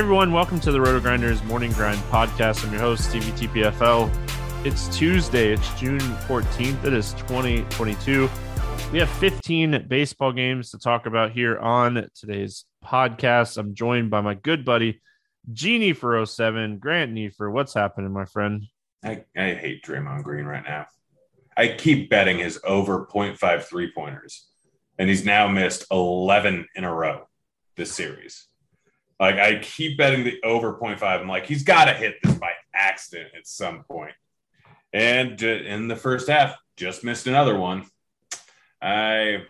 Everyone, welcome to the Roto Grinders Morning Grind Podcast. I'm your host, Stevie TPFL. It's Tuesday, it's June 14th, it is 2022. We have 15 baseball games to talk about here on today's podcast. I'm joined by my good buddy, Genie for 07, Grant Neefer. What's happening, my friend? I, I hate Draymond Green right now. I keep betting his over 0.5 three pointers, and he's now missed 11 in a row this series. Like I keep betting the over 0.5. I'm like, he's got to hit this by accident at some point. And in the first half, just missed another one. I,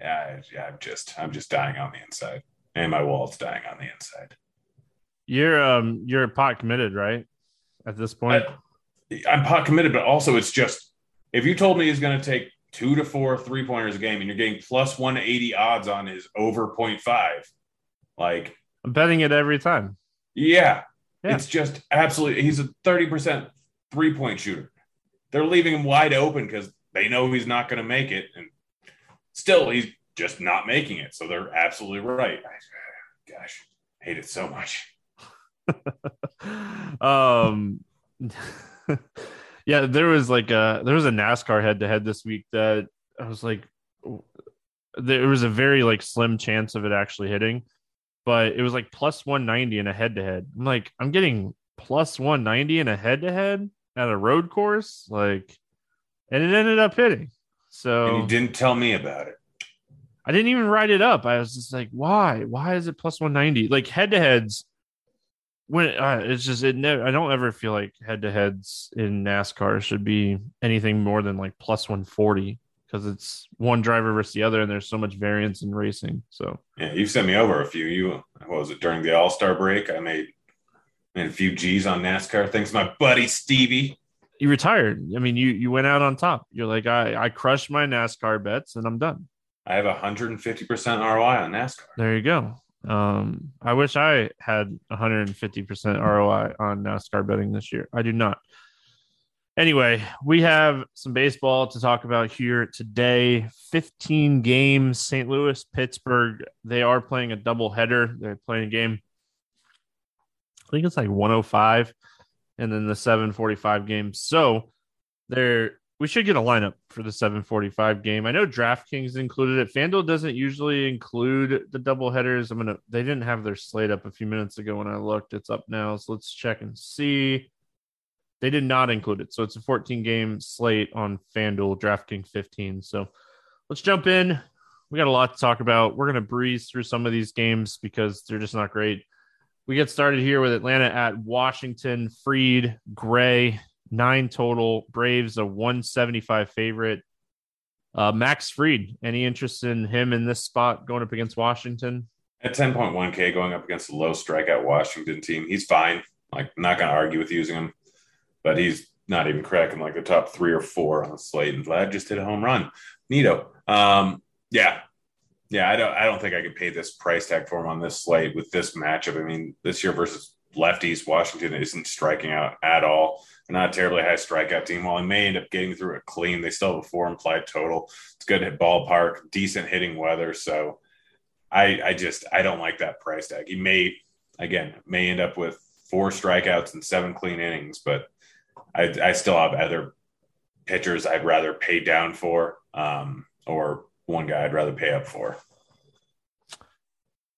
yeah, I'm just, I'm just dying on the inside, and my wall's dying on the inside. You're um you're pot committed, right? At this point, I, I'm pot committed, but also it's just if you told me he's going to take two to four three pointers a game, and you're getting plus 180 odds on his over 0.5, like I'm betting it every time. Yeah. Yeah. It's just absolutely, he's a 30% three point shooter. They're leaving him wide open because they know he's not going to make it. And still, he's just not making it. So they're absolutely right. I, gosh, hate it so much. um yeah there was like a there was a nascar head to head this week that i was like there was a very like slim chance of it actually hitting but it was like plus 190 in a head to head i'm like i'm getting plus 190 in a head to head at a road course like and it ended up hitting so And you didn't tell me about it. I didn't even write it up. I was just like, why? Why is it plus 190? Like head to heads, when uh, it's just, it never, I don't ever feel like head to heads in NASCAR should be anything more than like plus 140 because it's one driver versus the other and there's so much variance in racing. So, Yeah, you sent me over a few. You, what was it, during the All Star break? I made, made a few G's on NASCAR. Thanks, my buddy Stevie. you retired. I mean, you, you went out on top. You're like, I, I crushed my NASCAR bets and I'm done. I have 150% ROI on NASCAR. There you go. Um, I wish I had 150% ROI on NASCAR betting this year. I do not. Anyway, we have some baseball to talk about here today. 15 games, St. Louis, Pittsburgh. They are playing a double header. They're playing a game. I think it's like 105 and then the 745 game. So they're we should get a lineup for the 745 game. I know DraftKings included it. FanDuel doesn't usually include the double headers. I'm gonna they didn't have their slate up a few minutes ago when I looked. It's up now. So let's check and see. They did not include it. So it's a 14 game slate on FanDuel, DraftKings 15. So let's jump in. We got a lot to talk about. We're gonna breeze through some of these games because they're just not great. We get started here with Atlanta at Washington, Fried, Gray, nine total. Braves a 175 favorite. Uh, Max Fried, any interest in him in this spot going up against Washington? At 10.1K going up against a low strikeout Washington team, he's fine. Like, not going to argue with using him, but he's not even cracking like the top three or four on the slate. And Vlad just hit a home run. Neato. Um, yeah, Yeah, I don't. I don't think I could pay this price tag for him on this slate with this matchup. I mean, this year versus lefties, Washington isn't striking out at all. They're not a terribly high strikeout team. While he may end up getting through it clean, they still have a four implied total. It's good at ballpark, decent hitting weather. So I, I just I don't like that price tag. He may again may end up with four strikeouts and seven clean innings, but I, I still have other pitchers I'd rather pay down for, um, or one guy I'd rather pay up for.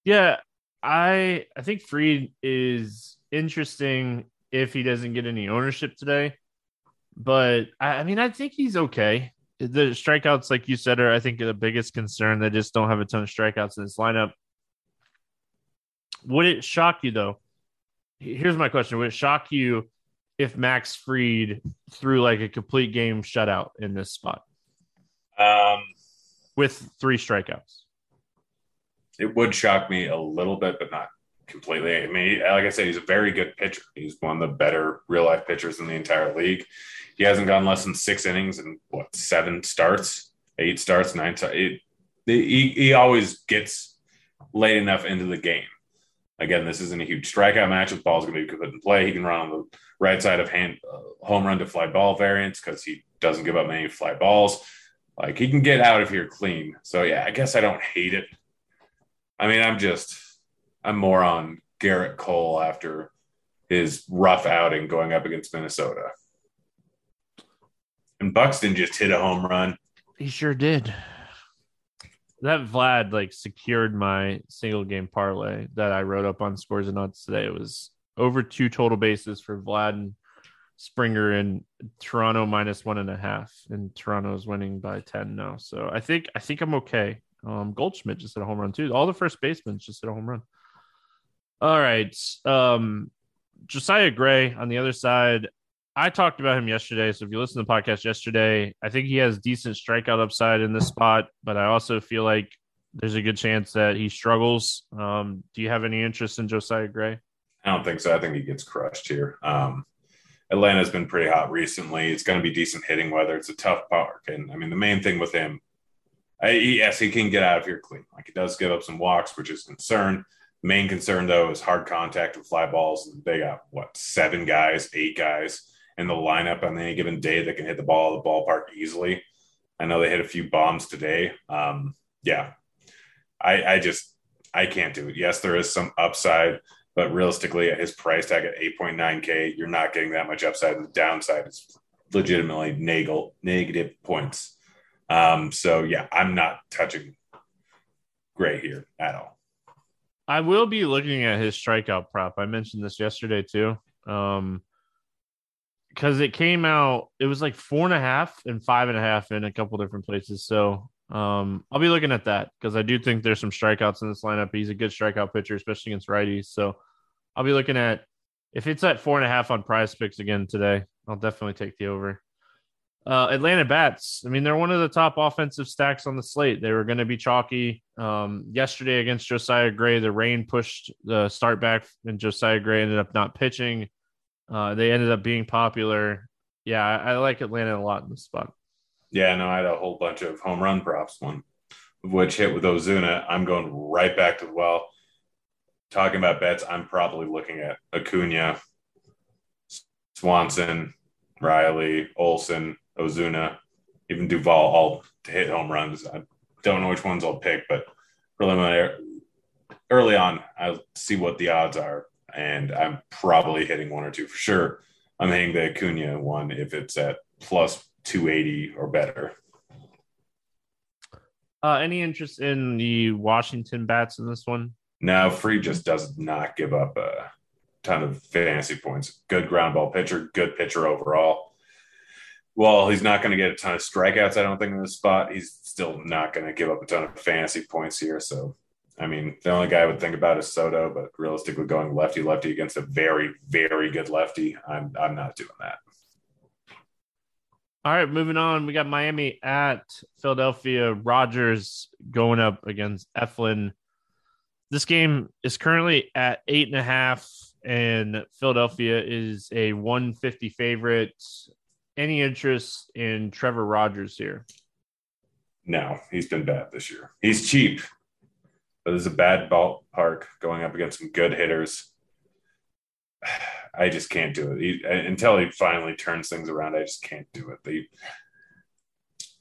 Yeah, I I think Fried is interesting if he doesn't get any ownership today. But I, I mean, I think he's okay. The strikeouts, like you said, are I think the biggest concern. They just don't have a ton of strikeouts in this lineup. Would it shock you though? Here's my question: Would it shock you if Max Fried threw like a complete game shutout in this spot? Um, with three strikeouts. It would shock me a little bit, but not completely. I mean, like I said, he's a very good pitcher. He's one of the better real life pitchers in the entire league. He hasn't gone less than six innings and what seven starts, eight starts, nine starts. It, he, he always gets late enough into the game. Again, this isn't a huge strikeout match. The ball's going to be put in play. He can run on the right side of hand uh, home run to fly ball variants because he doesn't give up many fly balls. Like he can get out of here clean. So yeah, I guess I don't hate it. I mean, I'm just I'm more on Gerrit Cole after his rough outing going up against Minnesota. And Buxton just hit a home run. He sure did. That Vlad like secured my single game parlay that I wrote up on scores and odds today. It was over two total bases for Vlad and Springer in Toronto minus one and a half, and Toronto's winning by ten now. So I think I think I'm okay. Um, Goldschmidt just hit a home run too. All the first basemen just hit a home run. All right, um, Josiah Gray on the other side. I talked about him yesterday. So if you listen to the podcast yesterday, I think he has decent strikeout upside in this spot, but I also feel like there's a good chance that he struggles. Um, do you have any interest in Josiah Gray? I don't think so. I think he gets crushed here. Um, Atlanta's been pretty hot recently. It's going to be decent hitting weather. It's a tough park, and I mean the main thing with him, I, yes, he can get out of here clean. Like he does give up some walks, which is concern. Main concern though is hard contact and fly balls. They got what seven guys, eight guys in the lineup on any given day that can hit the ball at the ballpark easily. I know they hit a few bombs today. Um, yeah, I, I just I can't do it. Yes, there is some upside but realistically, at his price tag at 8.9K, you're not getting that much upside. And the downside is legitimately negative, negative points. Um, so, yeah, I'm not touching Gray here at all. I will be looking at his strikeout prop. I mentioned this yesterday too. Um, because it came out, it was like four and a half and five and a half in a couple different places. So um, I'll be looking at that because I do think there's some strikeouts in this lineup. He's a good strikeout pitcher, especially against righties. So I'll be looking at if it's at four and a half on prize picks again today, I'll definitely take the over. Uh, Atlanta Bats. I mean, they're one of the top offensive stacks on the slate. They were going to be chalky. Um, yesterday against Josiah Gray, the rain pushed the start back, and Josiah Gray ended up not pitching. Uh, they ended up being popular. Yeah, I, I, like Atlanta a lot in this spot. Yeah, no, I had a whole bunch of home run props, one of which hit with Ozuna. I'm going right back to the well talking about bets, I'm probably looking at Acuna, Swanson, Riley, Olson, Ozuna, even Duvall, all to hit home runs. I don't know which ones I'll pick, but preliminary early on, I'll see what the odds are, and I'm probably hitting one or two for sure. I'm hitting the Acuna one if it's at plus 280 or better. Uh, any interest in the Washington bats in this one? Now, Fried just does not give up a ton of fantasy points. Good ground ball pitcher, good pitcher overall. Well, he's not going to get a ton of strikeouts, I don't think, in this spot. He's still not going to give up a ton of fantasy points here. So, I mean, the only guy I would think about is Soto, but realistically, going lefty lefty against a very, very good lefty, I'm, I'm not doing that. All right, moving on. We got Miami at Philadelphia. Rogers going up against Eflin. This game is currently at eight and a half, and Philadelphia is a 150 favorite. Any interest in Trevor Rogers here? No, he's been bad this year. He's cheap. But this is a bad ballpark going up against some good hitters. I just can't do it he, until he finally turns things around. I just can't do it. The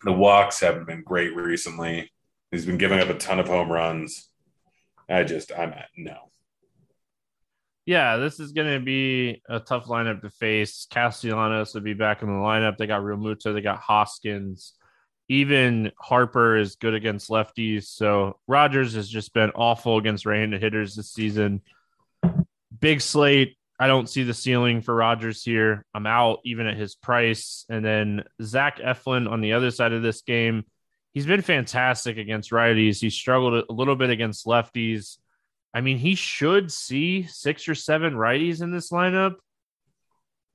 the walks haven't been great recently. He's been giving up a ton of home runs. I just I'm at no. Yeah, this is going to be a tough lineup to face. Castellanos will be back in the lineup. They got Realmuto, they got Hoskins. Even Harper is good against lefties. So Rogers has just been awful against right-handed hitters this season. Big slate. I don't see the ceiling for Rogers here. I'm out even at his price. And then Zach Eflin on the other side of this game, he's been fantastic against righties. He struggled a little bit against lefties. I mean, he should see six or seven righties in this lineup.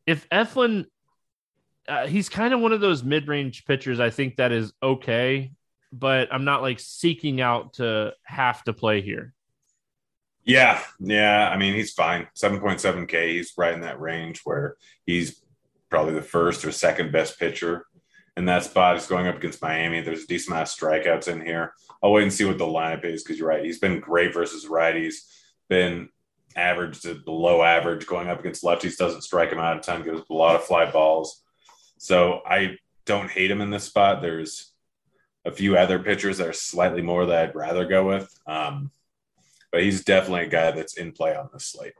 If Eflin uh, he's kind of one of those mid-range pitchers. I think that is okay, but I'm not like seeking out to have to play here. Yeah, yeah. I mean, he's fine. 7.7K. He's right in that range where he's probably the first or second best pitcher in that spot. He's going up against Miami. There's a decent amount of strikeouts in here. I'll wait and see what the lineup is because you're right. He's been great versus righties. Been average to below average going up against lefties. Doesn't strike him out a ton. Gives a lot of fly balls. So I don't hate him in this spot. There's a few other pitchers that are slightly more that I'd rather go with. Um, but he's definitely a guy that's in play on this slate.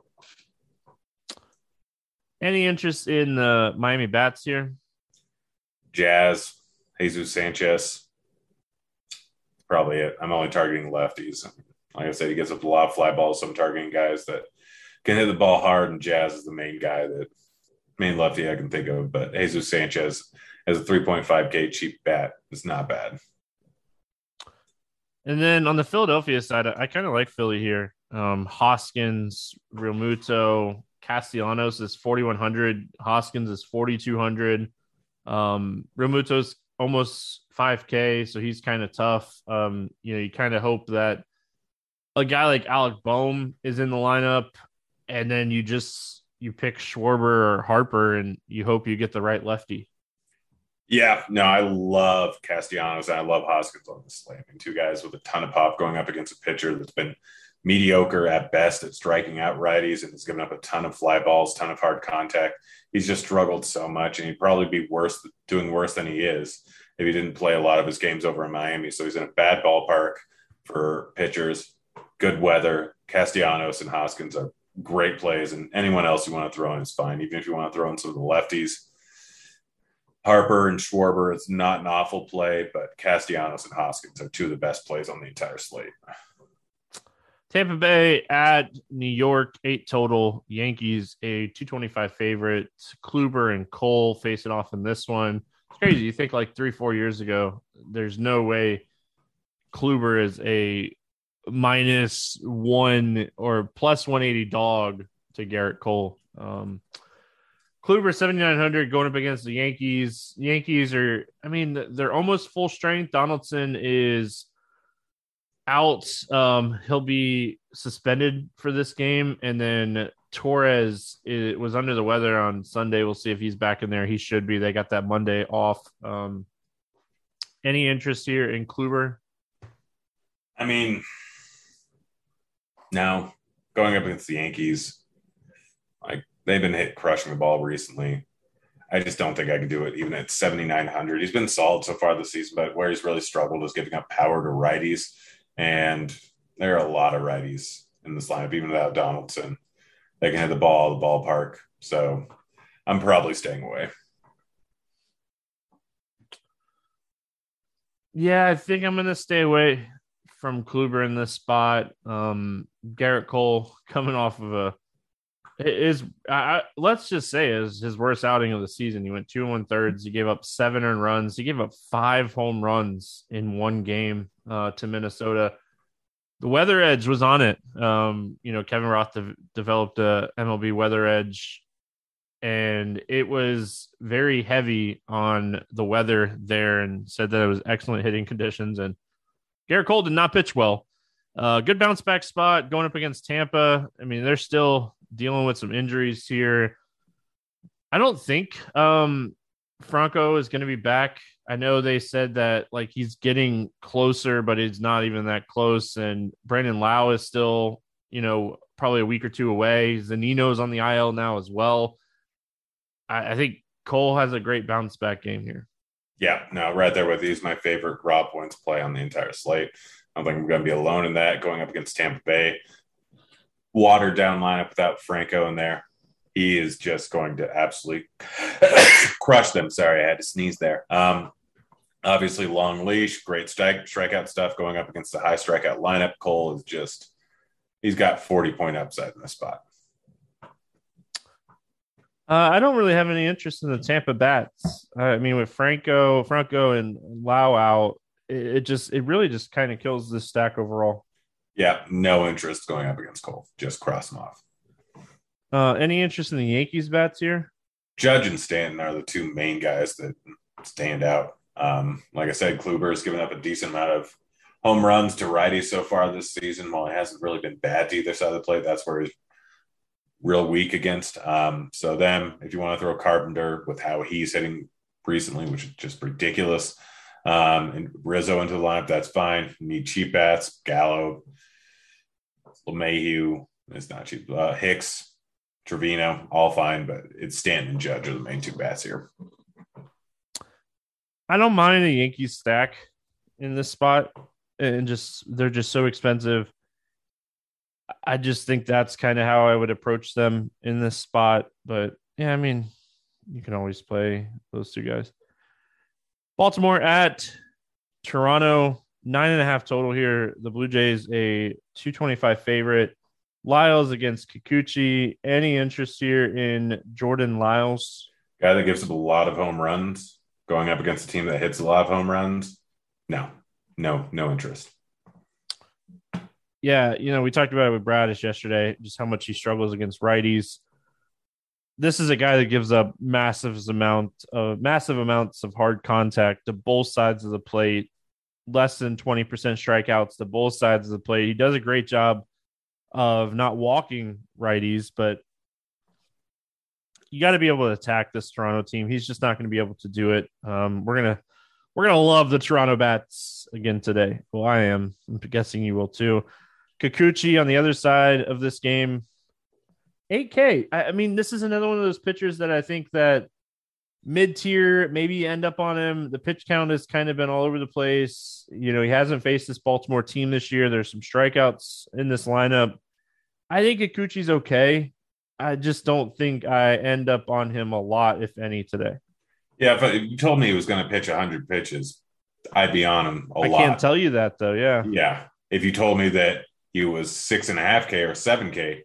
Any interest in the Miami bats here? Jazz, Jesus Sanchez. Probably it. I'm only targeting lefties. Like I said, he gets up a lot of fly balls. So I'm targeting guys that can hit the ball hard, and Jazz is the main guy that main lefty I can think of, but Jesus Sanchez as a 3.5K cheap bat is not bad. And then on the Philadelphia side, I kind of like Philly here. Um, Hoskins, Realmuto, Castellanos is 4,100. Hoskins is 4,200. Um, Realmuto's almost 5K, so he's kind of tough. Um, you know, you kind of hope that a guy like Alec Bohm is in the lineup, and then you just you pick Schwarber or Harper and you hope you get the right lefty. Yeah, no, I love Castellanos and I love Hoskins on the slate. I mean, two guys with a ton of pop going up against a pitcher that's been mediocre at best at striking out righties and has given up a ton of fly balls, ton of hard contact. He's just struggled so much, and he'd probably be worse, doing worse than he is if he didn't play a lot of his games over in Miami. So he's in a bad ballpark for pitchers. Good weather. Castellanos and Hoskins are great plays, and anyone else you want to throw in is fine. Even if you want to throw in some of the lefties, Harper and Schwarber, it's not an awful play, but Castellanos and Hoskins are two of the best plays on the entire slate. Tampa Bay at New York, eight total. Yankees, a 225 favorite. Kluber and Cole facing off in this one. It's crazy. You think like three, four years ago, there's no way Kluber is a minus one or plus 180 dog to Gerrit Cole. Um, Kluber 7900 going up against the Yankees. Yankees are, I mean, they're almost full strength. Donaldson is out. Um, he'll be suspended for this game, and then Torres it was under the weather on Sunday. We'll see if he's back in there. He should be. They got that Monday off. Um, any interest here in Kluber? I mean, now, going up against the Yankees, like they've been hit crushing the ball recently. I just don't think I can do it even at 7,900. He's been solid so far this season, but where he's really struggled is giving up power to righties. And there are a lot of righties in this lineup, even without Donaldson. They can hit the ball, the ballpark. So I'm probably staying away. Yeah, I think I'm going to stay away from Kluber in this spot. Um, Gerrit Cole coming off of a is I, let's just say is his worst outing of the season. He went two and one thirds. He gave up seven earned runs. He gave up five home runs in one game uh, to Minnesota. The weather edge was on it. Um, you know, Kevin Roth de- developed a MLB weather edge, and it was very heavy on the weather there, and said that it was excellent hitting conditions. And Gerrit Cole did not pitch well. Uh, good bounce back spot going up against Tampa. I mean, they're still dealing with some injuries here. I don't think um, Franco is going to be back I know they said that like he's getting closer, but he's not even that close. And Brandon Lowe is still, you know, probably a week or two away. Zunino's on the IL now as well. I, I think Cole has a great bounce back game here. Yeah, no, right there with you. He's my favorite raw points play on the entire slate. I don't think I'm going to be alone in that going up against Tampa Bay. Watered down lineup without Franco in there. He is just going to absolutely crush them. Sorry, I had to sneeze there. Um, obviously, long leash, great strike, strikeout stuff going up against the high strikeout lineup. Cole is just, he's got 40 point upside in this spot. Uh, I don't really have any interest in the Tampa bats. I mean, with Franco, Franco, and Lowe out, it, it just it really just kind of kills the stack overall. Yeah, no interest going up against Cole. Just cross them off. Uh, any interest in the Yankees bats here? Judge and Stanton are the two main guys that stand out. Um, like I said, Kluber has given up a decent amount of home runs to righties so far this season. While it hasn't really been bad to either side of the plate, that's where he's real weak against. Um, so them, if you want to throw Carpenter with how he's hitting recently, which is just ridiculous, um, and Rizzo into the lineup, that's fine. You need cheap bats, Gallo, LeMahieu, it's not cheap. Uh, Hicks, Trevino, all fine, but it's Stanton and Judge are the main two bats here. I don't mind the Yankees stack in this spot, and just they're just so expensive. I just think that's kind of how I would approach them in this spot. But yeah, I mean, you can always play those two guys. Baltimore at Toronto, nine and a half total here. The Blue Jays a 225 favorite. Lyles against Kikuchi. Any interest here in Jordan Lyles? Guy that gives up a lot of home runs going up against a team that hits a lot of home runs. No, no, no interest yeah, you know, we talked about it with Bradish yesterday, just how much he struggles against righties. This is a guy that gives up massive amount of massive amounts of hard contact to both sides of the plate, less than 20% strikeouts to both sides of the plate. He does a great job of not walking righties, but you got to be able to attack this Toronto team. He's just not going to be able to do it. Um, we're gonna we're gonna love the Toronto bats again today. Well, I am. I'm guessing you will too. Kikuchi on the other side of this game, 8K. I, I mean, this is another one of those pitchers that I think that mid tier maybe end up on him. The pitch count has kind of been all over the place. You know, he hasn't faced this Baltimore team this year. There's some strikeouts in this lineup. I think Kikuchi's okay. I just don't think I end up on him a lot, if any, today. Yeah, if you told me he was going to pitch 100 pitches, I'd be on him a I lot. I can't tell you that though. Yeah. Yeah. If you told me that he was six and a half K or seven K,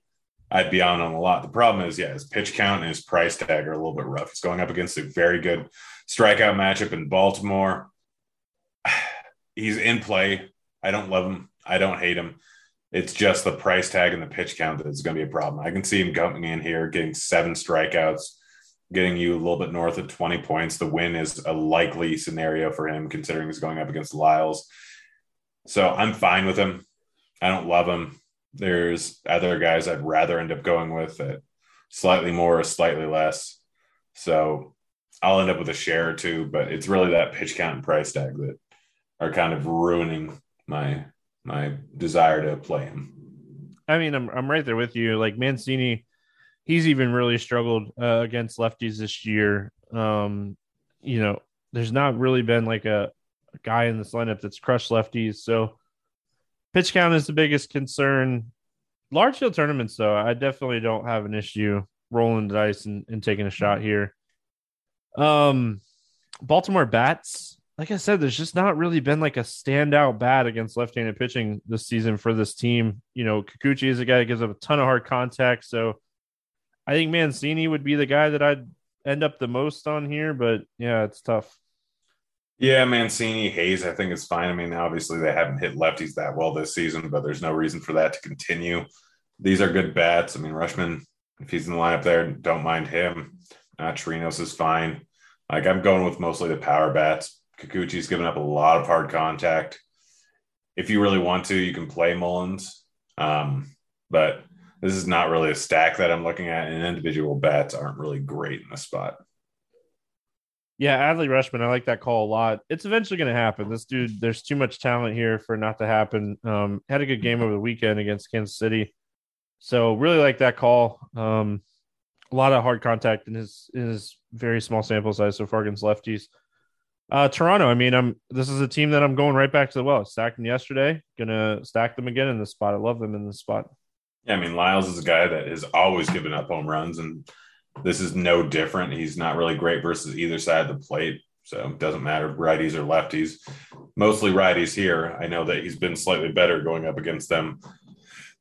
I'd be on him a lot. The problem is, yeah, his pitch count and his price tag are a little bit rough. He's going up against a very good strikeout matchup in Baltimore. He's in play. I don't love him. I don't hate him. It's just the price tag and the pitch count that is going to be a problem. I can see him coming in here, getting seven strikeouts, getting you a little bit north of 20 points. The win is a likely scenario for him, considering he's going up against Lyles. So I'm fine with him. I don't love him. There's other guys I'd rather end up going with at slightly more or slightly less. So I'll end up with a share or two, but it's really that pitch count and price tag that are kind of ruining my my desire to play him. I mean, I'm I'm right there with you. Like Mancini, he's even really struggled uh, against lefties this year. Um, you know, there's not really been like a, a guy in this lineup that's crushed lefties. So Pitch count is the biggest concern. Large field tournaments, though, I definitely don't have an issue rolling the dice and, and taking a shot here. Um, Baltimore bats, like I said, there's just not really been like a standout bat against left-handed pitching this season for this team. You know, Kikuchi is a guy that gives up a ton of hard contact, so I think Mancini would be the guy that I'd end up the most on here. But yeah, it's tough. Yeah, Mancini, Hayes, I think it's fine. I mean, obviously they haven't hit lefties that well this season, but there's no reason for that to continue. These are good bats. I mean, Rutschman, if he's in the lineup there, don't mind him. Uh, Chirinos is fine. Like I'm going with mostly the power bats. Kikuchi's given up a lot of hard contact. If you really want to, you can play Mullins. Um, but this is not really a stack that I'm looking at, and individual bats aren't really great in the spot. Yeah, Adley Rutschman, I like that call a lot. It's eventually going to happen. This dude, there's too much talent here for not to happen. Um, had a good game over the weekend against Kansas City, so really like that call. Um, a lot of hard contact in his in his very small sample size so far against lefties. Uh, Toronto, I mean, I'm this is a team that I'm going right back to the well. Stacked them yesterday, gonna stack them again in this spot. I love them in this spot. Yeah, I mean, Lyles is a guy that has always given up home runs, and this is no different. He's not really great versus either side of the plate. So it doesn't matter righties or lefties. Mostly righties here. I know that he's been slightly better going up against them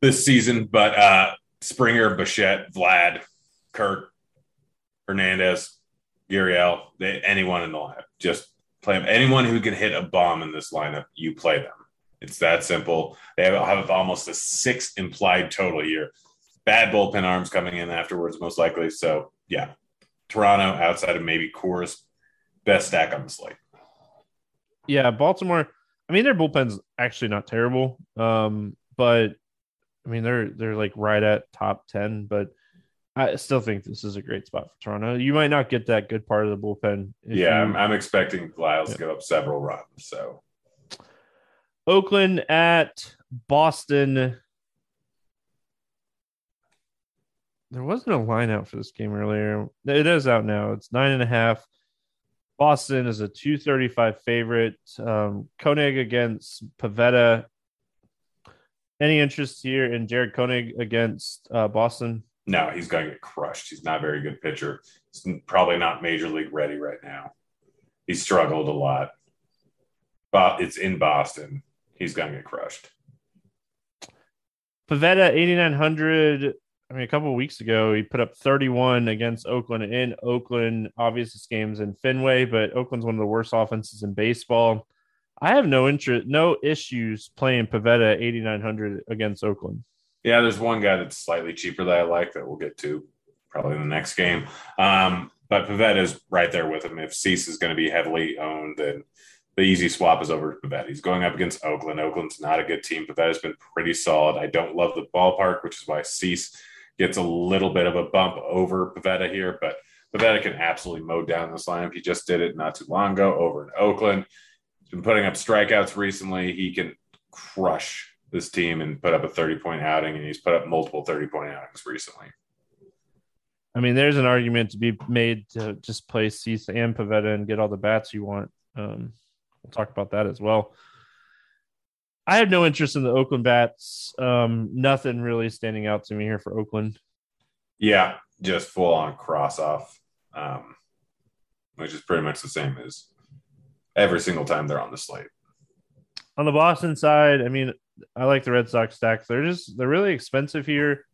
this season, but uh Springer, Bichette, Vlad, Kirk, Hernandez, Gurriel, they, anyone in the lineup, just play them. Anyone who can hit a bomb in this lineup, you play them. It's that simple. They have, have almost a six implied total here bad bullpen arms coming in afterwards, most likely. So yeah, Toronto outside of maybe Coors, best stack on the slate. Yeah, Baltimore. I mean, their bullpen's actually not terrible, um, but I mean they're they're like right at top ten. But I still think this is a great spot for Toronto. You might not get that good part of the bullpen. Yeah, you, I'm, I'm, expecting Lyles yeah. to give up several runs. So Oakland at Boston. There wasn't a line out for this game earlier. It is out now. It's nine and a half. Boston is a 235 favorite. Um, Koenig against Pivetta. Any interest here in Jared Koenig against uh, Boston? No, he's going to get crushed. He's not a very good pitcher. He's probably not major league ready right now. He struggled a lot. But it's in Boston. He's going to get crushed. Pivetta, 8,900 I mean, a couple weeks ago, he put up 31 against Oakland in Oakland. Obviously, this game's in Fenway, but Oakland's one of the worst offenses in baseball. I have no interest, no issues playing Pivetta 8,900 against Oakland. Yeah, there's one guy that's slightly cheaper that I like that we'll get to probably in the next game. Um, but is right there with him. If Cease is going to be heavily owned, then the easy swap is over to Pivetta. He's going up against Oakland. Oakland's not a good team. Pivetta's been pretty solid. I don't love the ballpark, which is why Cease gets a little bit of a bump over Pivetta here, but Pivetta can absolutely mow down this lineup. He just did it not too long ago over in Oakland. He's been putting up strikeouts recently. He can crush this team and put up a 30 point outing, and he's put up multiple 30 point outings recently. I mean, there's an argument to be made to just play Cease and Pivetta and get all the bats you want. Um, we'll talk about that as well. I have no interest in the Oakland bats. Um, nothing really standing out to me here for Oakland. Yeah, just full on cross off, um, which is pretty much the same as every single time they're on the slate. On the Boston side, I mean, I like the Red Sox stacks. They're just they're really expensive here.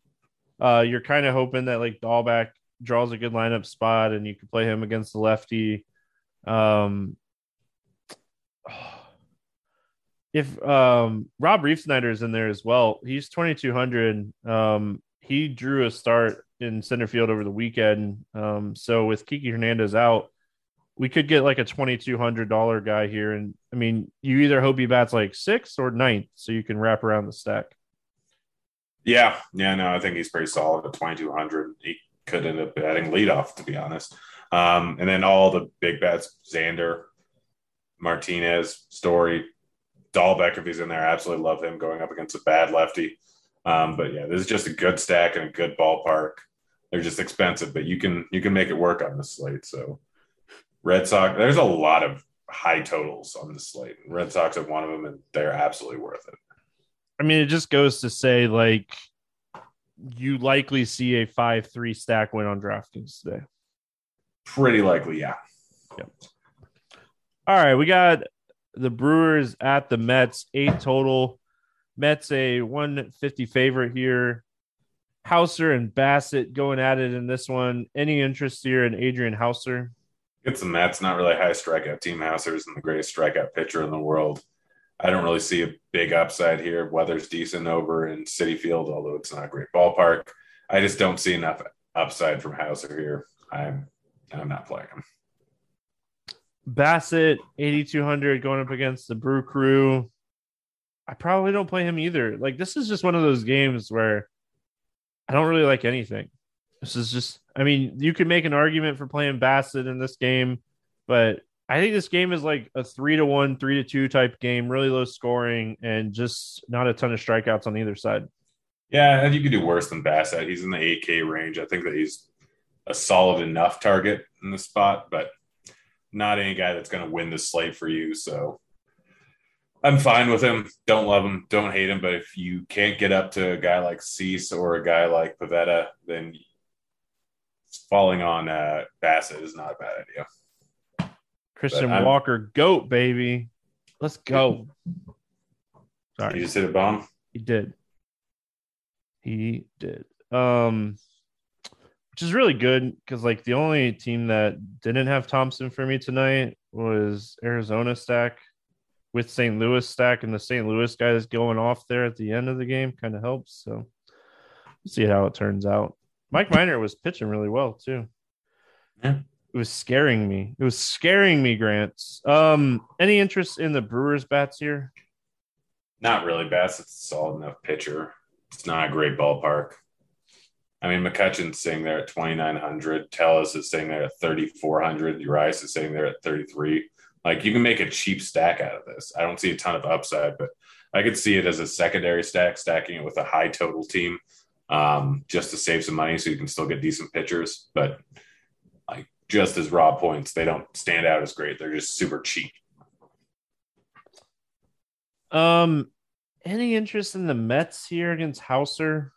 Uh, you're kind of hoping that like Dalbec draws a good lineup spot and you can play him against the lefty. Um, if um Rob Refsnyder is in there as well, he's 2200. Um, he drew a start in center field over the weekend. Um, so with Kiki Hernandez out, we could get like a $2200 guy here. And I mean, you either hope he bats like sixth or ninth, so you can wrap around the stack. Yeah, yeah, no, I think he's pretty solid at 2200. He could end up batting leadoff, to be honest. Um, and then all the big bats, Xander, Martinez, Story, Dalbec, if he's in there, absolutely love him going up against a bad lefty. Um, but yeah, this is just a good stack and a good ballpark. They're just expensive, but you can you can make it work on the slate. So Red Sox, there's a lot of high totals on the slate. Red Sox have one of them, and they're absolutely worth it. I mean, it just goes to say like you likely see a five three stack win on DraftKings today. Pretty likely, yeah. Yep. All right, we got the Brewers at the Mets, eight total. Mets a 150 favorite here. Houser and Bassitt going at it in this one. Any interest here in Adrian Houser? It's the Mets, not really high strikeout team. Houser isn't the greatest strikeout pitcher in the world. I don't really see a big upside here. Weather's decent over in Citi Field, although it's not a great ballpark. I just don't see enough upside from Houser here. I'm I'm not playing him. Bassitt, 8,200 going up against the Brew Crew. I probably don't play him either. Like, this is just one of those games where I don't really like anything. This is just, I mean, you could make an argument for playing Bassitt in this game. But I think this game is like a three to one, three to two type game, really low scoring, and just not a ton of strikeouts on either side. Yeah, I think you could do worse than Bassitt. He's in the 8K range. I think that he's a solid enough target in the spot, but not any guy that's going to win the slate for you. So I'm fine with him. Don't love him, don't hate him. But if you can't get up to a guy like Cease or a guy like Pivetta, then falling on uh, Bassitt is not a bad idea. Christian Walker, goat baby, let's go. Sorry, you just hit a bomb. He did. He did. Um, which is really good because like the only team that didn't have Thompson for me tonight was Arizona stack with St. Louis stack, and the St. Louis guys going off there at the end of the game kind of helps. So we'll see how it turns out. Mike Minor was pitching really well too. Yeah. It was scaring me. It was scaring me, Grants. Um, any interest in the Brewers bats here? Not really. Bats, it's a solid enough pitcher. It's not a great ballpark. I mean, McCutchen's sitting there at 2,900. Tellez is sitting there at 3,400. Urias is sitting there at 33. Like, you can make a cheap stack out of this. I don't see a ton of upside, but I could see it as a secondary stack, stacking it with a high total team um, just to save some money so you can still get decent pitchers. But, like, just as raw points, they don't stand out as great. They're just super cheap. Um, any interest in the Mets here against Houser?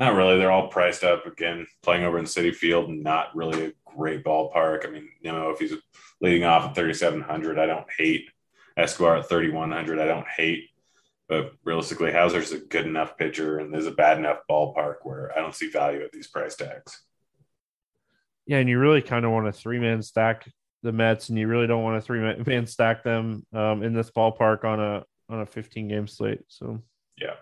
Not really. They're all priced up again. Playing over in Citi Field, not really a great ballpark. I mean, you know, if he's leading off at 3,700, I don't hate. Escobar at 3,100, I don't hate. But realistically, Houser's a good enough pitcher, and there's a bad enough ballpark where I don't see value at these price tags. Yeah, and you really kind of want to three man stack the Mets, and you really don't want to three man stack them um, in this ballpark on a on a 15 game slate. So yeah.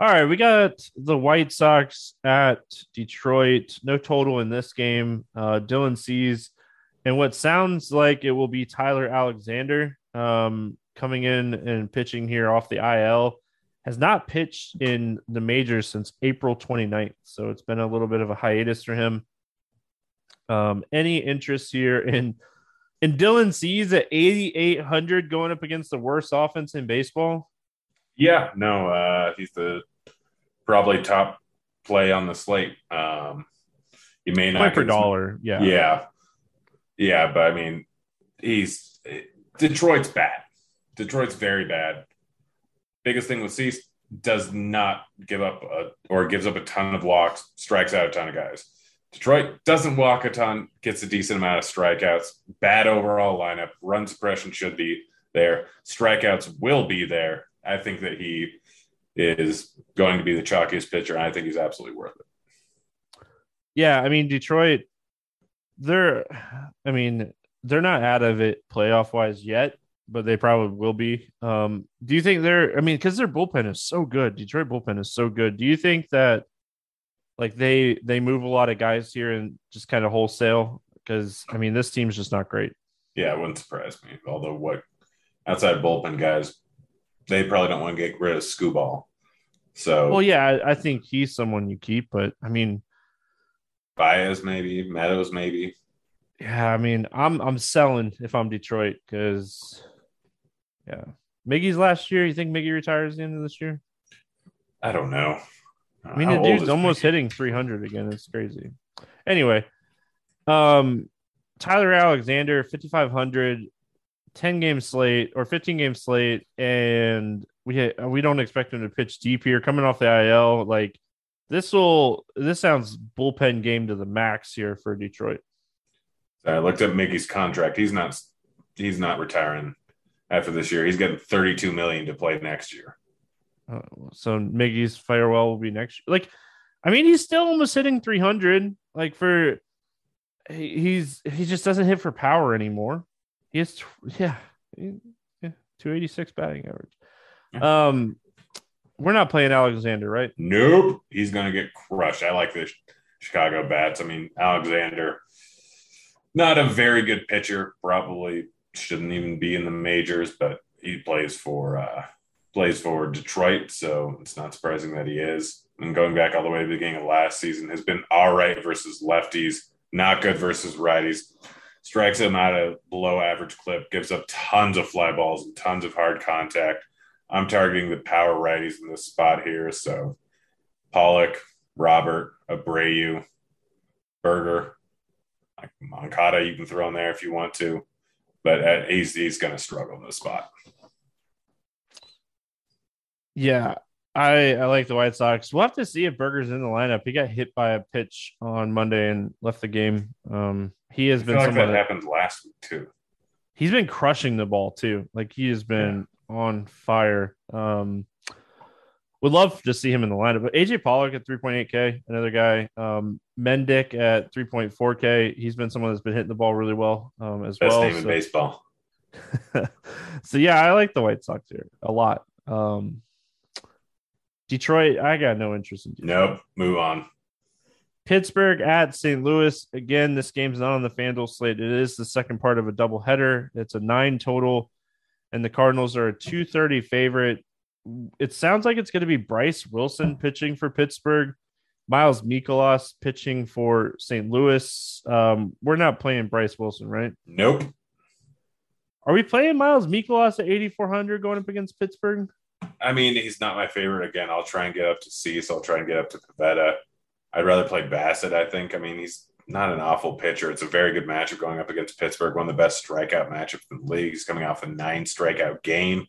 All right, we got the White Sox at Detroit. No total in this game. Uh, Dylan Cease, and what sounds like it will be Tyler Alexander um, coming in and pitching here off the IL. Has not pitched in the majors since April 29th. So it's been a little bit of a hiatus for him. Um, any interest here in in Dylan Cease at 8,800 going up against the worst offense in baseball? Yeah, no, uh, he's the probably top play on the slate. Um, you may not per dollar. Yeah. Yeah. Yeah. But I mean, he's Detroit's bad. Detroit's very bad. Biggest thing with Cease does not give up a, or gives up a ton of walks, strikes out a ton of guys. Detroit doesn't walk a ton, gets a decent amount of strikeouts. Bad overall lineup. Run suppression should be there. Strikeouts will be there. I think that he is going to be the chalkiest pitcher, and I think he's absolutely worth it. Yeah, I mean Detroit, they're, I mean they're not out of it playoff wise yet, but they probably will be. Um, do you think they're? I mean, because their bullpen is so good, Detroit bullpen is so good. Do you think that, like they they move a lot of guys here and just kind of wholesale? Because I mean, this team's just not great. Yeah, it wouldn't surprise me. Although what outside bullpen guys they probably don't want to get rid of Skubal. So, well, yeah, I, I, think he's someone you keep, but I mean, Baez maybe, Meadows maybe. Yeah, I mean, I'm I'm selling if I'm Detroit because, yeah, Miggy's last year. You think Miggy retires the end of this year? I don't know. I mean, How the dude's almost Miggy? hitting 300 again. It's crazy. Anyway, um, Tyler Alexander, 5,500. 10 game slate or 15 game slate and we we don't expect him to pitch deep here coming off the IL like this will this sounds bullpen game to the max here for Detroit. I looked up Miggy's contract. He's not he's not retiring after this year. He's getting 32 million to play next year. Uh, so Miggy's farewell will be next year. Like I mean he's still almost hitting 300 like for he's he just doesn't hit for power anymore. He has, yeah, yeah, 286 batting average. Um, we're not playing Alexander, right? Nope. He's going to get crushed. I like the Chicago bats. I mean, Alexander, not a very good pitcher. Probably shouldn't even be in the majors, but he plays for uh, plays for Detroit, so it's not surprising that he is. And going back all the way to the beginning of last season, has been all right versus lefties, not good versus righties. Strikes him at a below average clip, gives up tons of fly balls and tons of hard contact. I'm targeting the power righties in this spot here. So Pollock, Robert, Abreu, Burger, like Moncada, you can throw in there if you want to. But at AZ is going to struggle in this spot. Yeah, I I like the White Sox. We'll have to see if Burger's in the lineup. He got hit by a pitch on Monday and left the game. Um, he has I been like that someone. happened last week too. he's been crushing the ball too. Like he has been on fire. Um, would love to see him in the lineup. But AJ Pollock at 3.8K, another guy. Um, Mendick at 3.4K. He's been someone that's been hitting the ball really well um, as Best well. name in baseball. so yeah, I like the White Sox here a lot. Um, Detroit, I got no interest in. Detroit. Nope. Move on. Pittsburgh at St. Louis. Again, this game's not on the FanDuel slate. It is the second part of a doubleheader. It's a nine total, and the Cardinals are a 230 favorite. It sounds like it's going to be Bryce Wilson pitching for Pittsburgh, Miles Mikolas pitching for St. Louis. Um, we're not playing Bryce Wilson, right? Nope. Are we playing Miles Mikolas at 8,400 going up against Pittsburgh? I mean, he's not my favorite. Again, I'll try and get up to C, so I'll try and get up to Pivetta. I'd rather play Bassitt, I think. I mean, he's not an awful pitcher. It's a very good matchup going up against Pittsburgh, one of the best strikeout matchups in the league. He's coming off a nine strikeout game.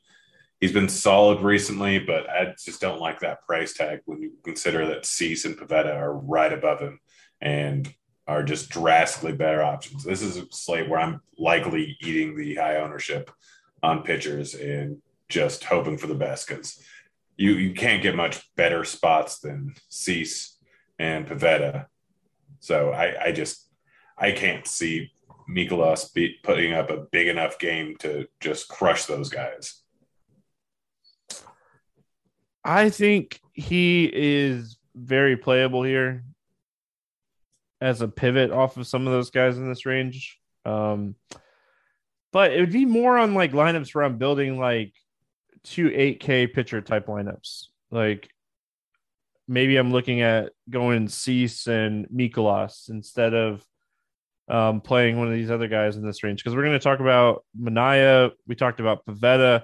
He's been solid recently, but I just don't like that price tag when you consider that Cease and Pivetta are right above him and are just drastically better options. This is a slate where I'm likely eating the high ownership on pitchers and just hoping for the best because you, you can't get much better spots than Cease and Pivetta. So I, I just I can't see Mikolas be putting up a big enough game to just crush those guys. I think he is very playable here as a pivot off of some of those guys in this range. Um, but it would be more on like lineups where I'm building like two 8K pitcher type lineups. Like maybe I'm looking at going Cease and Mikolas instead of um, playing one of these other guys in this range because we're going to talk about Manaea. We talked about Pivetta.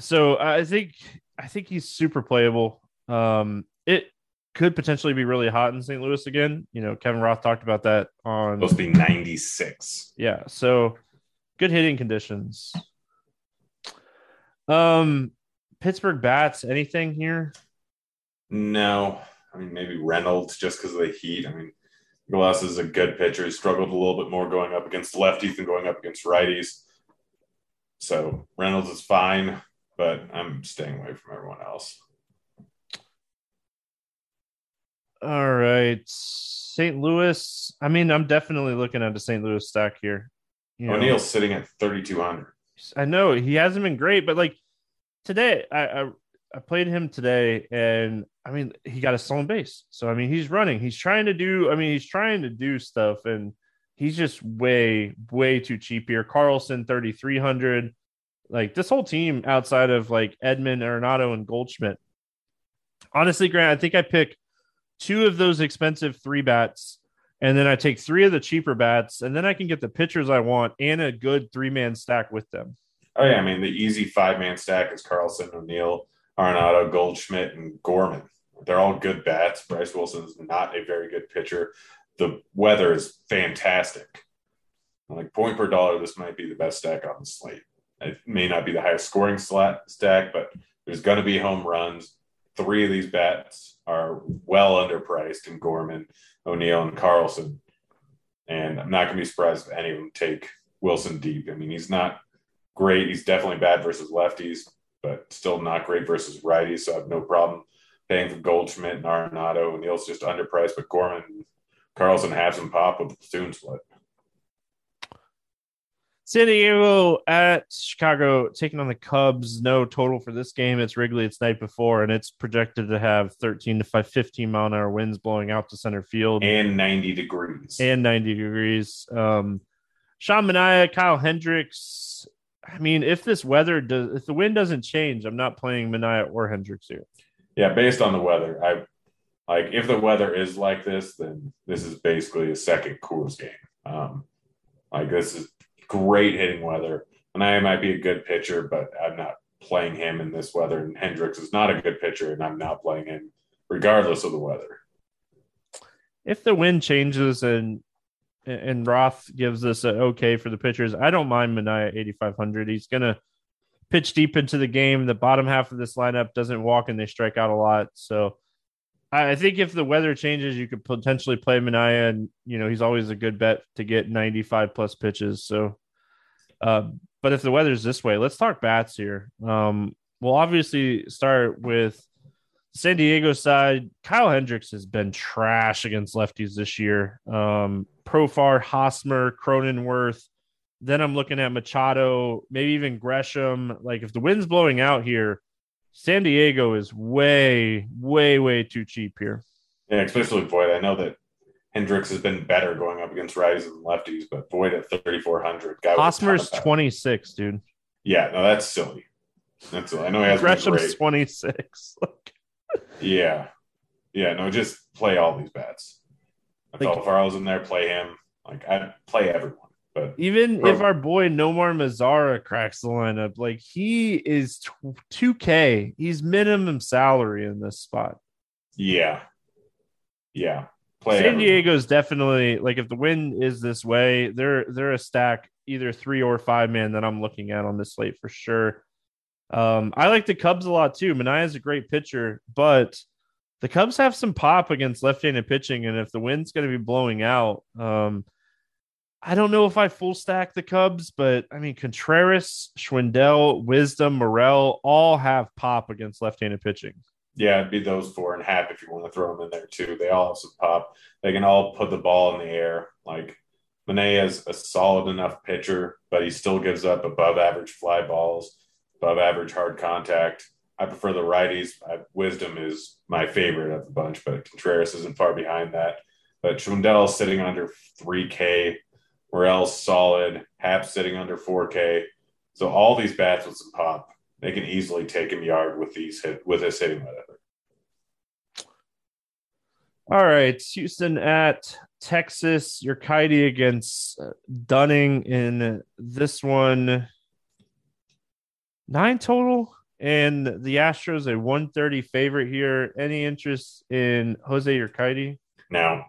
So I think I think he's super playable. Um, it could potentially be really hot in St. Louis again. You know, Kevin Roth talked about that on Supposed to be 96. yeah. So good hitting conditions. Um, Pittsburgh bats. Anything here? No, I mean maybe Reynolds just because of the heat. I mean, Glass is a good pitcher. He struggled a little bit more going up against lefties than going up against righties. So Reynolds is fine, but I'm staying away from everyone else. All right, St. Louis. I mean, I'm definitely looking at a St. Louis stack here. You know, O'Neill's sitting at 3,200. I know he hasn't been great, but like today, I, I I played him today, and I mean he got a stolen base. So I mean he's running, he's trying to do. I mean he's trying to do stuff, and he's just way way too cheap here. Carlson thirty three hundred. Like this whole team outside of like Edman Arenado and Goldschmidt. Honestly, Grant, I think I pick two of those expensive three bats and then I take three of the cheaper bats, and then I can get the pitchers I want and a good three man stack with them. Oh yeah, I mean the easy five man stack is Carlson, O'Neill, Arenado, Goldschmidt, and Gorman. They're all good bats. Bryce Wilson's not a very good pitcher. The weather is fantastic. Like point per dollar, this might be the best stack on the slate. It may not be the highest scoring slat stack, but there's going to be home runs. Three of these bats are well underpriced in Gorman, O'Neill, and Carlson. And I'm not going to be surprised if any of them take Wilson deep. I mean, he's not great. He's definitely bad versus lefties, but still not great versus righties. So I have no problem paying for Goldschmidt and Arenado. O'Neill's just underpriced, but Gorman Carlson have some pop with the platoon split. San Diego at Chicago taking on the Cubs. No total for this game. It's Wrigley. It's night before, and it's projected to have 13 to 5, 15 mile an hour winds blowing out to center field And 90 degrees. and 90 degrees. Um, Sean Manaea, Kyle Hendricks. I mean, if this weather does, if the wind doesn't change, I'm not playing Manaea or Hendricks here. yeah, based on the weather, I Like if the weather is like this, then this is basically a second Coors game. Um, like this is great hitting weather. And I might be a good pitcher, but I'm not playing him in this weather. And Hendricks is not a good pitcher, and I'm not playing him regardless of the weather. If the wind changes and and Roth gives us an okay for the pitchers, I don't mind Manaea 8,500. He's gonna pitch deep into the game. The bottom half of this lineup doesn't walk and they strike out a lot. So I think if the weather changes, you could potentially play Manaea, and you know he's always a good bet to get 95 plus pitches. So, uh, but if the weather's this way, let's talk bats here. Um, we'll obviously start with San Diego side. Kyle Hendricks has been trash against lefties this year. Um, Profar, Hosmer, Cronenworth. Then I'm looking at Machado, maybe even Grisham. Like if the wind's blowing out here, San Diego is way, way, way too cheap here. Yeah, especially Voit. I know that Hendricks has been better going up against righties and lefties, but Voit at 3,400. Hosmer's 26, dude. Yeah, no, that's silly. That's silly. I know he has Grisham's 26. yeah. Yeah, no, just play all these bats. If like, Alfaro's in there, play him. Like, I play everyone. But even bro, if our boy Nomar Mazara cracks the lineup, like he is two K, he's minimum salary in this spot. Yeah, yeah. Play San Diego's definitely like if the win is this way, they're they're a stack either three or five man that I'm looking at on this slate for sure. Um, I like the Cubs a lot too. Manaea is a great pitcher, but the Cubs have some pop against left-handed pitching, and if the wind's going to be blowing out, um, I don't know if I full stack the Cubs, but I mean Contreras, Schwindel, Wisdom, Morel all have pop against left-handed pitching. Yeah, it'd be those four and half if you want to throw them in there too. They all have some pop. They can all put the ball in the air. Like Manaea is a solid enough pitcher, but he still gives up above average fly balls, above average hard contact. I prefer the righties. I, Wisdom is my favorite of the bunch, but Contreras isn't far behind that. But Schwindel sitting under 3K Morel's solid. Happ sitting under 4K. So all these bats with some pop, they can easily take him yard with these hit with this hitting whatever. All right, Houston at Texas. Your Urquidy against uh, Dunning in this one. Nine total, and the Astros a 130 favorite here. Any interest in Jose Urquidy? No,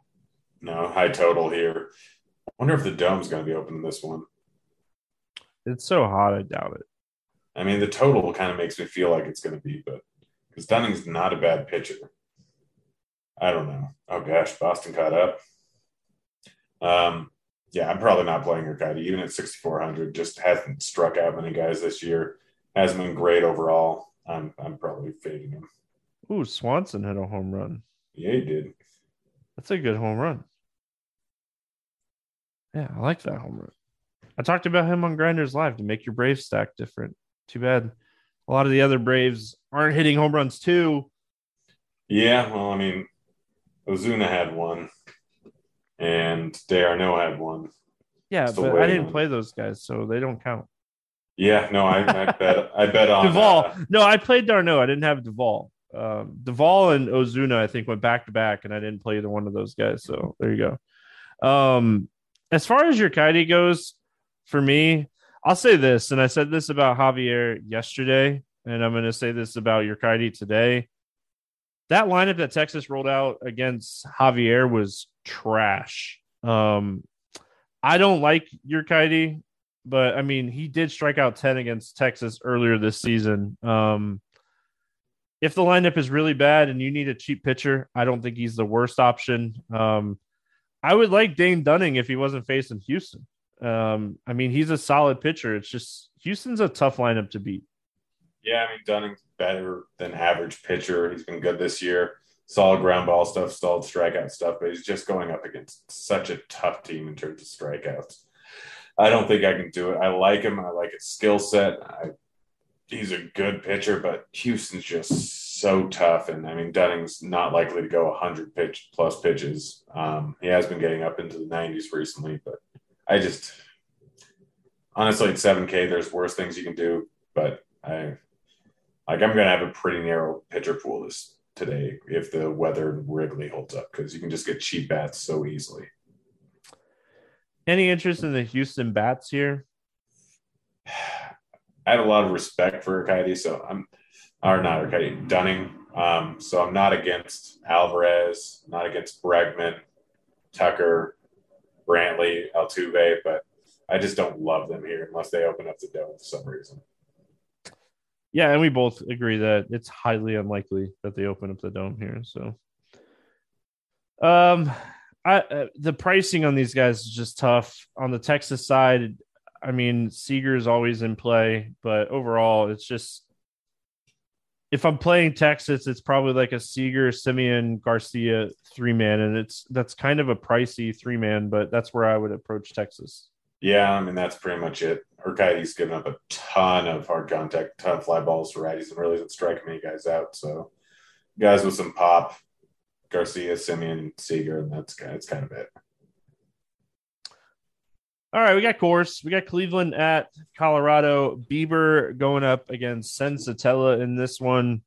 no high total here I wonder if the dome's going to be open in this one. It's so hot, I doubt it. I mean, the total kind of makes me feel like it's going to be, but because Dunning's not a bad pitcher. I don't know. Oh gosh, Boston caught up. Um, yeah, I'm probably not playing Urquidy, even at 6,400. Just hasn't struck out many guys this year. Hasn't been great overall. I'm I'm probably fading him. Ooh, Swanson hit a home run. Yeah, he did. That's a good home run. Yeah, I like that home run. I talked about him on Grinders Live to make your Brave stack different. Too bad a lot of the other Braves aren't hitting home runs too. Yeah, well, I mean, Ozuna had one, and d'Arnaud had one. Yeah, Still but I didn't on. play those guys, so they don't count. Yeah, no, I, I bet I bet on Duvall. Uh, no, I played d'Arnaud. I didn't have Duvall. Um, Duvall and Ozuna, I think, went back to back, and I didn't play either one of those guys. So there you go. Um, as far as Urquidy goes, for me, I'll say this, and I said this about Javier yesterday, and I'm going to say this about Urquidy today. That lineup that Texas rolled out against Javier was trash. Um, I don't like Urquidy, but I mean, he did strike out 10 against Texas earlier this season. Um, if the lineup is really bad and you need a cheap pitcher, I don't think he's the worst option. Um, I would like Dane Dunning if he wasn't facing Houston. Um, I mean, he's a solid pitcher. It's just Houston's a tough lineup to beat. Yeah, I mean, Dunning's better than average pitcher. He's been good this year. Solid ground ball stuff, solid strikeout stuff, but he's just going up against such a tough team in terms of strikeouts. I don't think I can do it. I like him. I like his skill set. I, he's a good pitcher, but Houston's just so tough. And I mean, Dunning's not likely to go 100 pitch plus pitches. Um, he has been getting up into the 90s recently, but I just honestly at 7K, there's worse things you can do. But I like I'm going to have a pretty narrow pitcher pool this today if the weather in Wrigley holds up because you can just get cheap bats so easily. Any interest in the Houston bats here? I have a lot of respect for Urquidy, so I'm or not Urquidy, Dunning. Um, so I'm not against Alvarez, not against Bregman, Tucker, Brantley, Altuve, but I just don't love them here unless they open up the dome for some reason. Yeah, and we both agree that it's highly unlikely that they open up the dome here. So, um, I uh, the pricing on these guys is just tough. On the Texas side, I mean, Seager is always in play, but overall, it's just if I'm playing Texas, it's probably like a Seager, Simeon, Garcia three man, and it's that's kind of a pricey three man, but that's where I would approach Texas. Yeah, I mean that's pretty much it. Urquidy's given up a ton of hard contact, ton of fly balls to righties, and really doesn't strike many guys out. So guys with some pop, Garcia, Simeon, Seager, and that's that's kind of it. All right, we got Coors. We got Cleveland at Colorado. Bieber going up against Senzatela in this one.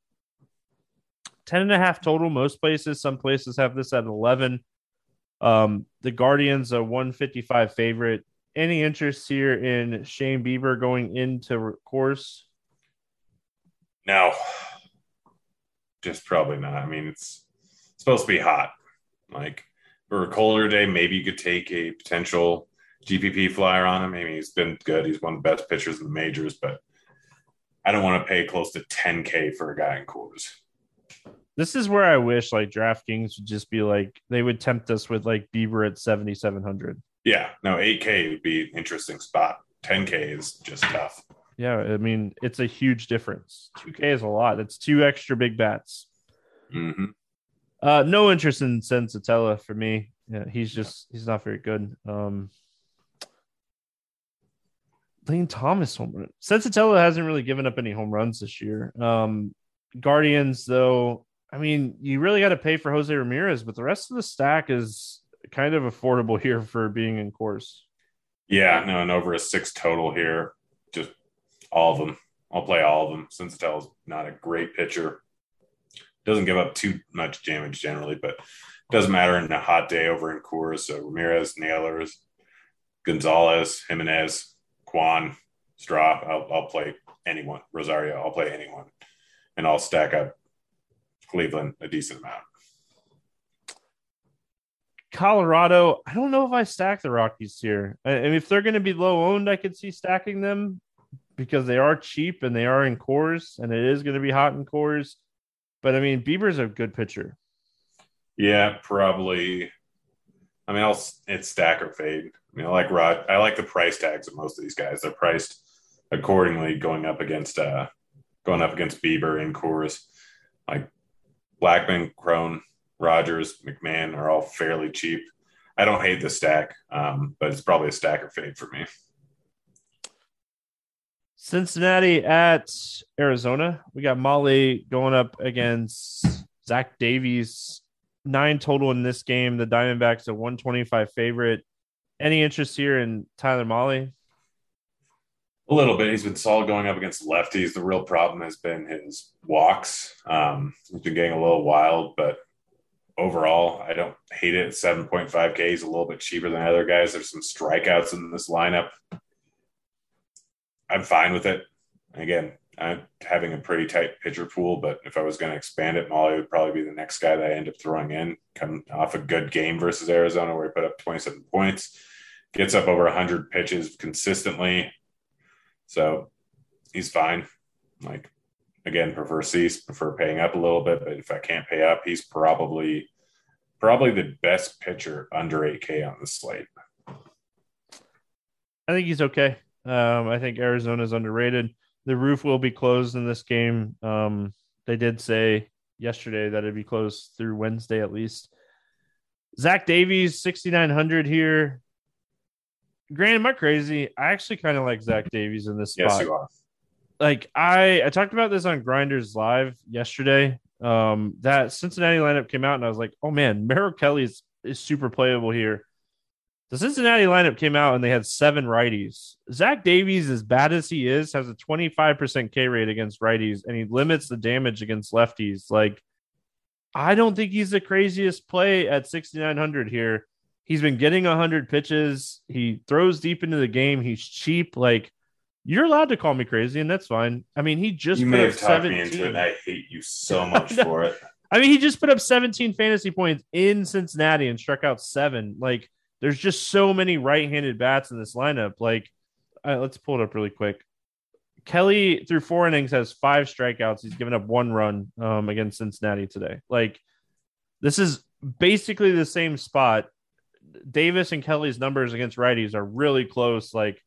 10 and a half total, most places. Some places have this at 11. Um, the Guardians, a 155 favorite. Any interest here in Shane Bieber going into Coors? No, just probably not. I mean, it's supposed to be hot. Like for a colder day, maybe you could take a potential GPP flyer on him. I mean, he's been good. He's one of the best pitchers in the majors, but I don't want to pay close to 10K for a guy in Coors. This is where I wish like DraftKings would just be like they would tempt us with like Bieber at 7,700. Yeah, no, 8K would be an interesting spot. 10K is just tough. Yeah, I mean, it's a huge difference. 2K is a lot. That's two extra big bats. Mm-hmm. Uh, no interest in Senzatela for me. Yeah, he's just he's not very good. Um, Lane Thomas home run. Senzatela hasn't really given up any home runs this year. Um, Guardians, though, I mean, you really got to pay for Jose Ramirez, but the rest of the stack is kind of affordable here for being in Coors. Yeah, no, and over a six total here. Just all of them. I'll play all of them. Senzatela's not a great pitcher. Doesn't give up too much damage generally, but doesn't matter in a hot day over in Coors. So Ramirez, Naylors, Gonzalez, Jimenez, Kwan, Straw. I'll, I'll play anyone. Rosario, I'll play anyone, and I'll stack up Cleveland a decent amount. Colorado, I don't know if I stack the Rockies here. I, I mean, if they're going to be low owned, I could see stacking them because they are cheap and they are in Coors, and it is going to be hot in Coors. But I mean, Bieber's a good pitcher. Yeah, probably. I mean, I'll it's stack or fade. I mean, I like Rod. I like the price tags of most of these guys. They're priced accordingly, going up against uh, going up against Bieber in Coors. Like Blackmon, Cron, Rogers, McMahon are all fairly cheap. I don't hate the stack, um, but it's probably a stack or fade for me. Cincinnati at Arizona. We got Mahle going up against Zach Davies. Nine total in this game. The Diamondbacks a 125 favorite. Any interest here in Tyler Mahle? A little bit. He's been solid going up against lefties. The real problem has been his walks. Um, he's been getting a little wild, but overall, I don't hate it. 7.5K is a little bit cheaper than other guys. There's some strikeouts in this lineup. I'm fine with it. Again, I'm having a pretty tight pitcher pool, but if I was going to expand it, Mahle would probably be the next guy that I end up throwing in. Come off a good game versus Arizona, where he put up 27 points, gets up over 100 pitches consistently. So he's fine. Like, again, prefer cease, prefer paying up a little bit, but if I can't pay up, he's probably probably the best pitcher under 8K on the slate. I think he's okay. Um, I think Arizona is underrated. The roof will be closed in this game. Um, they did say yesterday that it'd be closed through Wednesday at least. Zach Davies, 6,900 here. Grant, am I crazy? I actually kind of like Zach Davies in this spot. Yes, you are. Like I, I talked about this on Grinders Live yesterday. Um, that Cincinnati lineup came out, and I was like, "Oh man, Merrill Kelly is, is super playable here." The Cincinnati lineup came out and they had seven righties. Zach Davies, as bad as he is, has a 25% K rate against righties and he limits the damage against lefties. Like, I don't think he's the craziest play at 6,900 here. He's been getting 100 pitches. He throws deep into the game. He's cheap. Like, you're allowed to call me crazy, and that's fine. I mean, he just you put may have talked 17. me into it, and I hate you so much for it. I mean, he just put up 17 fantasy points in Cincinnati and struck out seven. Like, there's just so many right-handed bats in this lineup. Like, let's pull it up really quick. Kelly through four innings has five strikeouts. He's given up one run um, against Cincinnati today. Like, this is basically the same spot. Davies and Kelly's numbers against righties are really close. Like,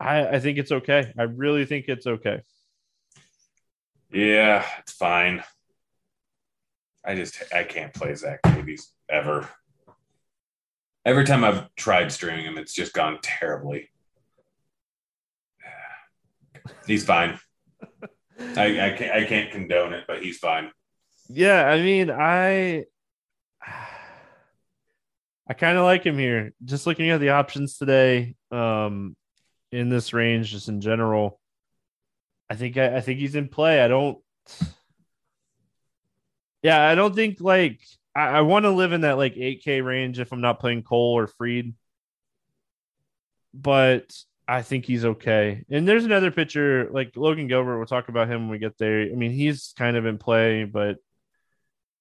I, I think it's okay. I really think it's okay. Yeah, it's fine. I just I can't play Zach Davies ever. Every time I've tried streaming him, it's just gone terribly. He's fine. I, I can't I can't condone it, but he's fine. Yeah, I mean, I I kind of like him here. Just looking at the options today, um, in this range, just in general, I think I, I think he's in play. I don't. Yeah, I don't think like I, I want to live in that like 8K range if I'm not playing Cole or Fried. But I think he's okay. And there's another pitcher like Logan Gilbert. We'll talk about him when we get there. I mean, he's kind of in play, but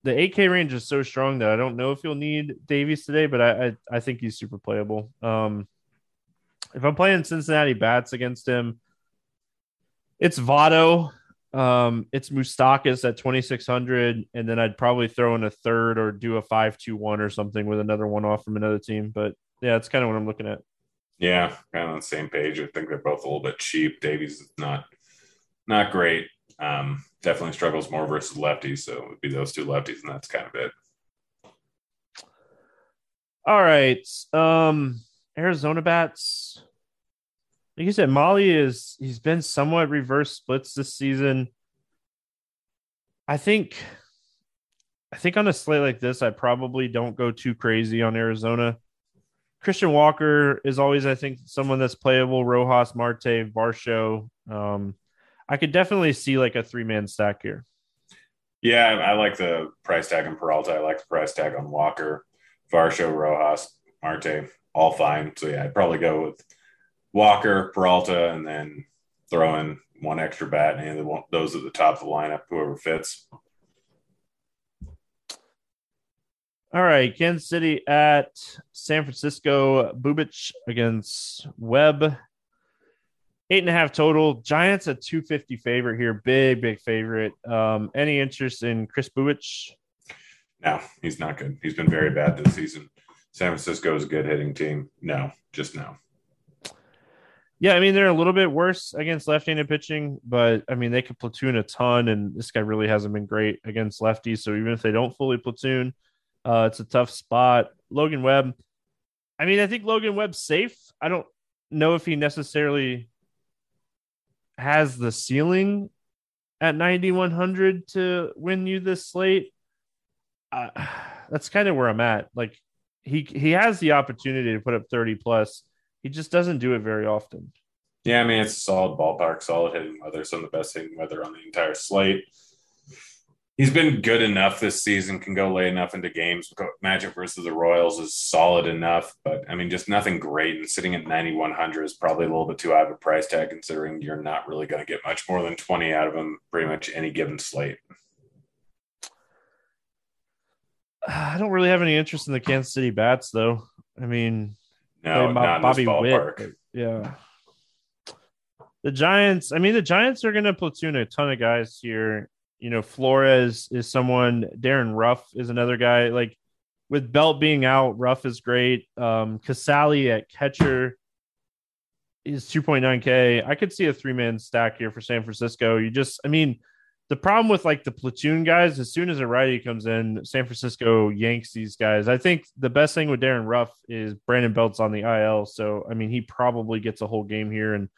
the 8K range is so strong that I don't know if you'll need Davies today, but I I, I think he's super playable. Um, if I'm playing Cincinnati bats against him, it's Votto, um, it's Moustakas at 2600, and then I'd probably throw in a third or do a 5-2-1 or something with another one off from another team. But yeah, it's kind of what I'm looking at. Yeah, kind of on the same page. I think they're both a little bit cheap. Davies is not not great. Um, definitely struggles more versus lefties, so it would be those two lefties, and that's kind of it. All right. Um, Arizona bats. Like you said, Mahle is he's been somewhat reverse splits this season. I think I think on a slate like this, I probably don't go too crazy on Arizona. Christian Walker is always, I think, someone that's playable. Rojas, Marte, Varsho. Um, I could definitely see like a three man stack here. Yeah, I, I like the price tag on Peralta. I like the price tag on Walker, Varsho, Rojas, Marte, all fine. So yeah, I'd probably go with Walker, Peralta, and then throw in one extra bat and those at the top of the lineup, whoever fits. All right, Kansas City at San Francisco. Bubic against Webb. Eight and a half total. Giants a 250 favorite here. Big, big favorite. Um, any interest in Chris Bubic? No, he's not good. He's been very bad this season. San Francisco is a good hitting team. No, just no. Yeah, I mean they're a little bit worse against left-handed pitching, but I mean they could platoon a ton, and this guy really hasn't been great against lefties. So even if they don't fully platoon, uh, it's a tough spot. Logan Webb. I mean, I think Logan Webb's safe. I don't know if he necessarily has the ceiling at 9100 to win you this slate. Uh, that's kind of where I'm at. Like he he has the opportunity to put up 30 plus. He just doesn't do it very often. Yeah, I mean it's a solid ballpark, solid hitting weather, some of the best hitting weather on the entire slate. He's been good enough this season, can go late enough into games. Magic versus the Royals is solid enough, but I mean, just nothing great. And sitting at 9,100 is probably a little bit too high of a price tag, considering you're not really going to get much more than 20 out of him pretty much any given slate. I don't really have any interest in the Kansas City bats, though. I mean, no, not Bobby Witt. Yeah. The Giants, I mean, the Giants are going to platoon a ton of guys here. You know, Flores is someone, Darin Ruf is another guy. Like with Belt being out, Ruf is great. Um, Casali at catcher is 2.9K. I could see a three man stack here for San Francisco. You just, I mean, the problem with like the platoon guys, as soon as a righty comes in, San Francisco yanks these guys. I think the best thing with Darin Ruf is Brandon Belt's on the IL. So, I mean, he probably gets a whole game here. And,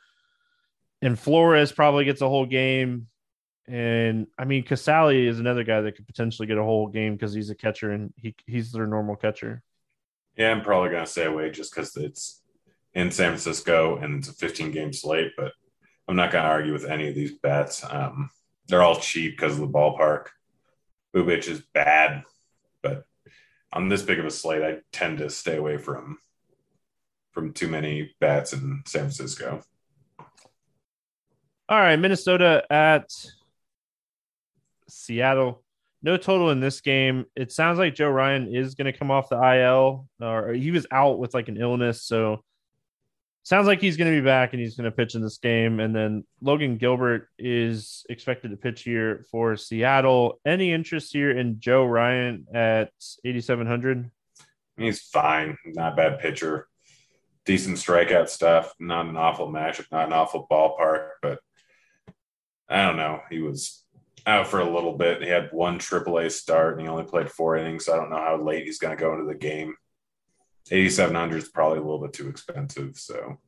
and Flores probably gets a whole game. And I mean, Casali is another guy that could potentially get a whole game because he's a catcher and he, he's their normal catcher. Yeah, I'm probably going to stay away just because it's in San Francisco and it's a 15 game slate, but I'm not going to argue with any of these bets. Um, they're all cheap because of the ballpark. Bubic is bad, but on this big of a slate, I tend to stay away from from too many bats in San Francisco. All right, Minnesota at Seattle. No total in this game. It sounds like Joe Ryan is going to come off the IL, or he was out with like an illness. So sounds like he's going to be back and he's going to pitch in this game. And then Logan Gilbert is expected to pitch here for Seattle. Any interest here in Joe Ryan at 8,700? He's fine. Not bad pitcher. Decent strikeout stuff. Not an awful matchup. Not an awful ballpark, but I don't know. He was out for a little bit. He had one AAA start and he only played four innings. So I don't know how late he's going to go into the game. 8,700 is probably a little bit too expensive. So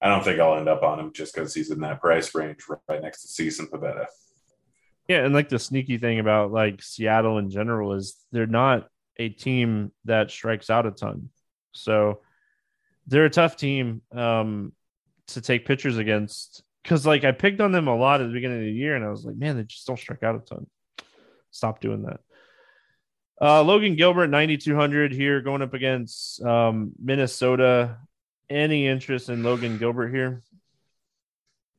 I don't think I'll end up on him just because he's in that price range right next to Cease Pivetta. Yeah. And like the sneaky thing about like Seattle in general is they're not a team that strikes out a ton. So they're a tough team um, to take pitchers against because like I picked on them a lot at the beginning of the year, and I was like, man, they just don't strike out a ton. Stop doing that. Uh, Logan Gilbert, 9,200 here going up against um, Minnesota. Any interest in Logan Gilbert here?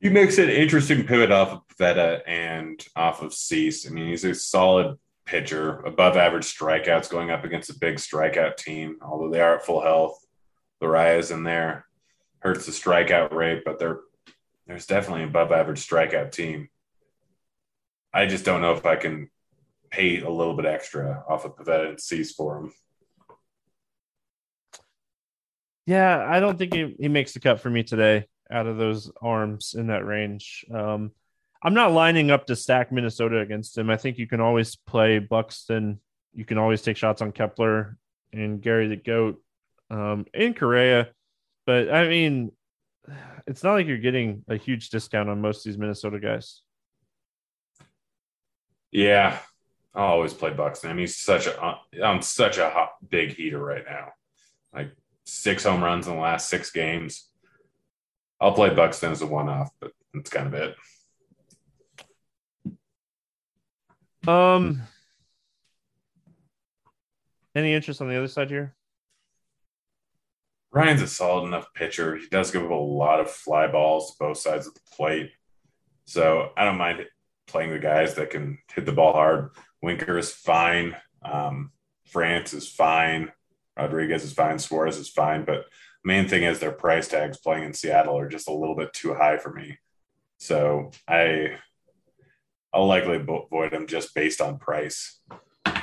He makes an interesting pivot off of Pivetta and off of Cease. I mean, he's a solid pitcher, above average strikeouts going up against a big strikeout team, although they are at full health. the Laria's in there, hurts the strikeout rate, but they're there's definitely above average strikeout team. I just don't know if I can pay a little bit extra off of Pivetta and Cease for him. Yeah, I don't think he, he makes the cut for me today out of those arms in that range. Um, I'm not lining up to stack Minnesota against him. I think you can always play Buxton. You can always take shots on Kepler and Gary the Goat um, and Correa. But I mean, it's not like you're getting a huge discount on most of these Minnesota guys. Yeah, I always play Buxton. I mean, he's such a I'm such a hot, big heater right now. Like six home runs in the last six games. I'll play Buxton as a one off, but that's kind of it. Um, any interest on the other side here? Ryan's a solid enough pitcher. He does give up a lot of fly balls to both sides of the plate. So I don't mind playing the guys that can hit the ball hard. Winker is fine. Um, France is fine. Rodriguez is fine. Suarez is fine. But main thing is their price tags playing in Seattle are just a little bit too high for me. So I I'll likely avoid them just based on price. What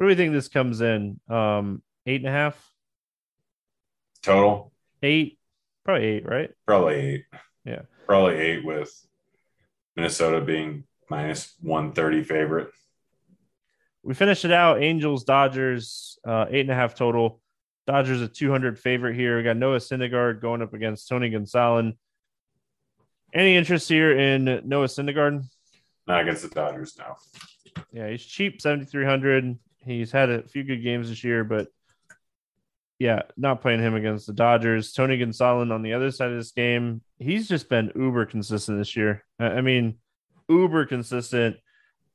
do we think this comes in? Um, eight and a half total? Eight, probably eight, right? Probably eight. Yeah, probably eight with Minnesota being minus one thirty favorite. We finished it out. Angels, Dodgers, uh, eight and a half total. Dodgers a 200 favorite here. We got Noah Syndergaard going up against Tony Gonsolin. Any interest here in Noah Syndergaard? Not against the Dodgers, no. Yeah, he's cheap, 7,300. He's had a few good games this year, but yeah, not playing him against the Dodgers. Tony Gonsolin on the other side of this game, he's just been uber consistent this year. I mean, uber consistent.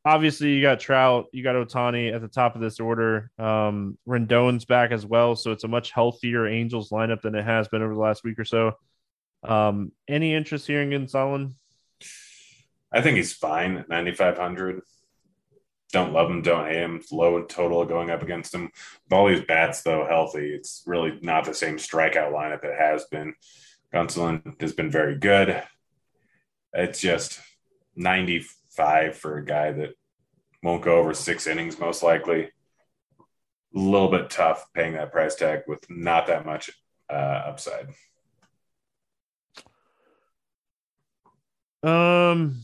Obviously, you got Trout, you got Ohtani at the top of this order. Um, Rendon's back as well, so it's a much healthier Angels lineup than it has been over the last week or so. Um, any interest here in Gonsolin? I think he's fine at 9,500 don't love him, don't hate him. Low total going up against him. With all these bats, though, healthy, it's really not the same strikeout lineup it has been. Gonsolin has been very good. It's just 95 for a guy that won't go over six innings, most likely. A little bit tough paying that price tag with not that much uh, upside. Um,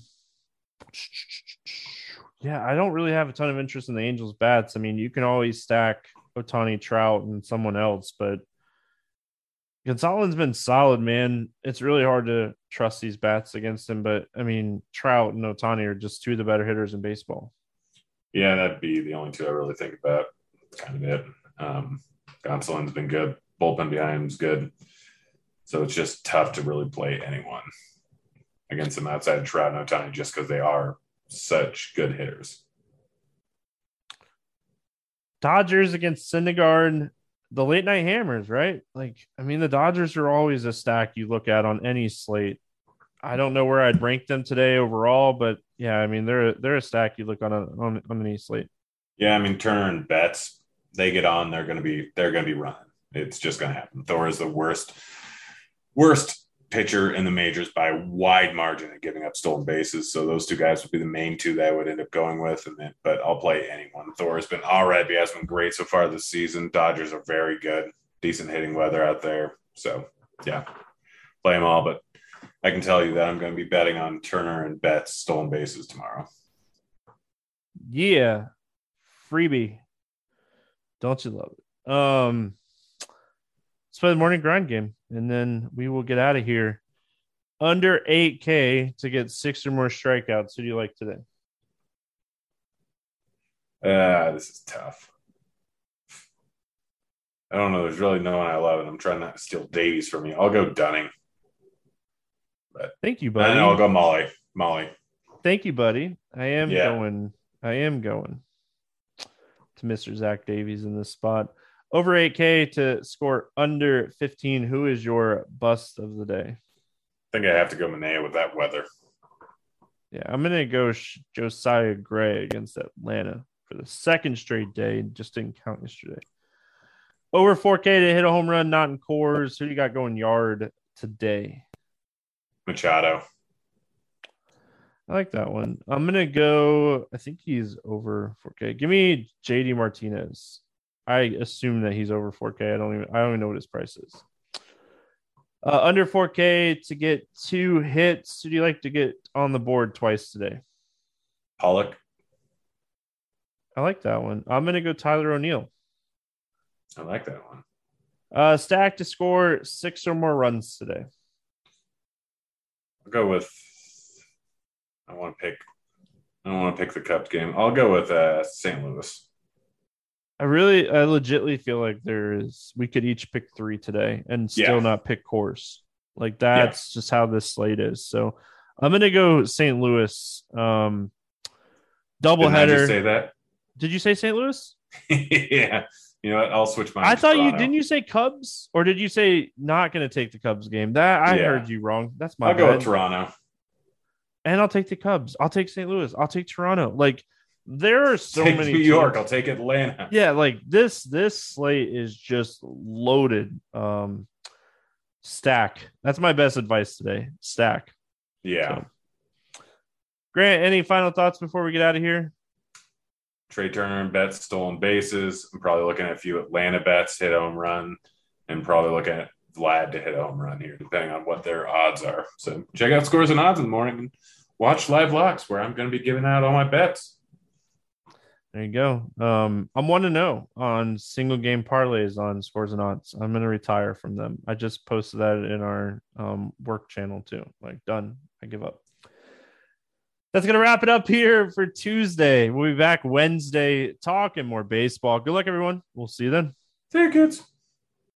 yeah, I don't really have a ton of interest in the Angels bats. I mean, you can always stack Ohtani Trout, and someone else, but Gonsolin's been solid, man. It's really hard to trust these bats against him, but I mean, Trout and Ohtani are just two of the better hitters in baseball. Yeah, that'd be the only two I really think about. That's kind of it. Um, Gonsolin's been good. Bullpen behind him's good. So it's just tough to really play anyone against them outside of Trout and Ohtani just because they are such good hitters. Dodgers against Syndergaard, the late night hammers, right? Like, I mean, the Dodgers are always a stack you look at on any slate. I don't know where I'd rank them today overall, but yeah, I mean, they're they're a stack you look on a, on, on any slate. Yeah, I mean Turner and Betts, they get on, they're gonna be they're gonna be running. It's just gonna happen. Thor is the worst worst pitcher in the majors by wide margin at giving up stolen bases. So those two guys would be the main two that I would end up going with. And then, but I'll play anyone. Thor has been all right. He has been great so far this season. Dodgers are very good, decent hitting weather out there. So yeah, play them all. But I can tell you that I'm going to be betting on Turner and Betts stolen bases tomorrow. Yeah, freebie. Don't you love it? Um, let's play the morning grind game, and then we will get out of here. Under 8K to get six or more strikeouts. Who do you like today? Uh, this is tough. I don't know. There's really no one I love, and I'm trying not to steal Davies from you. I'll go Dunning. But Thank you, buddy. I'll go Mahle. Mahle. Thank you, buddy. I am yeah. going. I am going to Mr. Zach Davies in this spot. Over 8K to score under 15. Who is your bust of the day? I think I have to go Manaea with that weather. Yeah, I'm going to go Josiah Gray against Atlanta for the second straight day. Just didn't count yesterday. Over 4K to hit a home run, not in Coors. Who do you got going yard today? Machado. I like that one. I'm gonna go. I think he's over 4K. Give me JD Martinez. I assume that he's over 4K. I don't even. I don't even know what his price is. Uh, under 4K to get two hits. Who do you like to get on the board twice today? Pollock. I like that one. I'm gonna go Tyler O'Neill. I like that one. Uh, stack to score six or more runs today. I'll go with I want to pick. I don't want to pick the Cup game. I'll go with uh, St. Louis. I really, I legitly feel like there is. We could each pick three today and still yeah. not pick Coors. Like that's yeah. just how this slate is. So I'm gonna go St. Louis. Um, double header. say that? Did you say St. Louis? yeah. You know what? I'll switch my. I thought Toronto. you didn't. You say Cubs, or did you say not going to take the Cubs game? That I yeah. heard you wrong. That's my. I'll bad. go with Toronto and I'll take the Cubs. I'll take St. Louis. I'll take Toronto. Like there are so take many. New York. Teams. I'll take Atlanta. Yeah, like this. This slate is just loaded. Um, stack. That's my best advice today. Stack. Yeah. So. Grant, any final thoughts before we get out of here? Trea Turner and Betts stolen bases. I'm probably looking at a few Atlanta bets hit home run, and probably looking at Vlad to hit a home run here, depending on what their odds are. So check out scores and odds in the morning and watch live locks where I'm going to be giving out all my bets. There you go. Um, I'm one to know on single game parlays on scores and odds. I'm to retire from them. I just posted that in our um, work channel too. Like, done. I give up. That's to wrap it up here for Tuesday. We'll be back Wednesday talking more baseball. Good luck, everyone. We'll see you then. You, kids.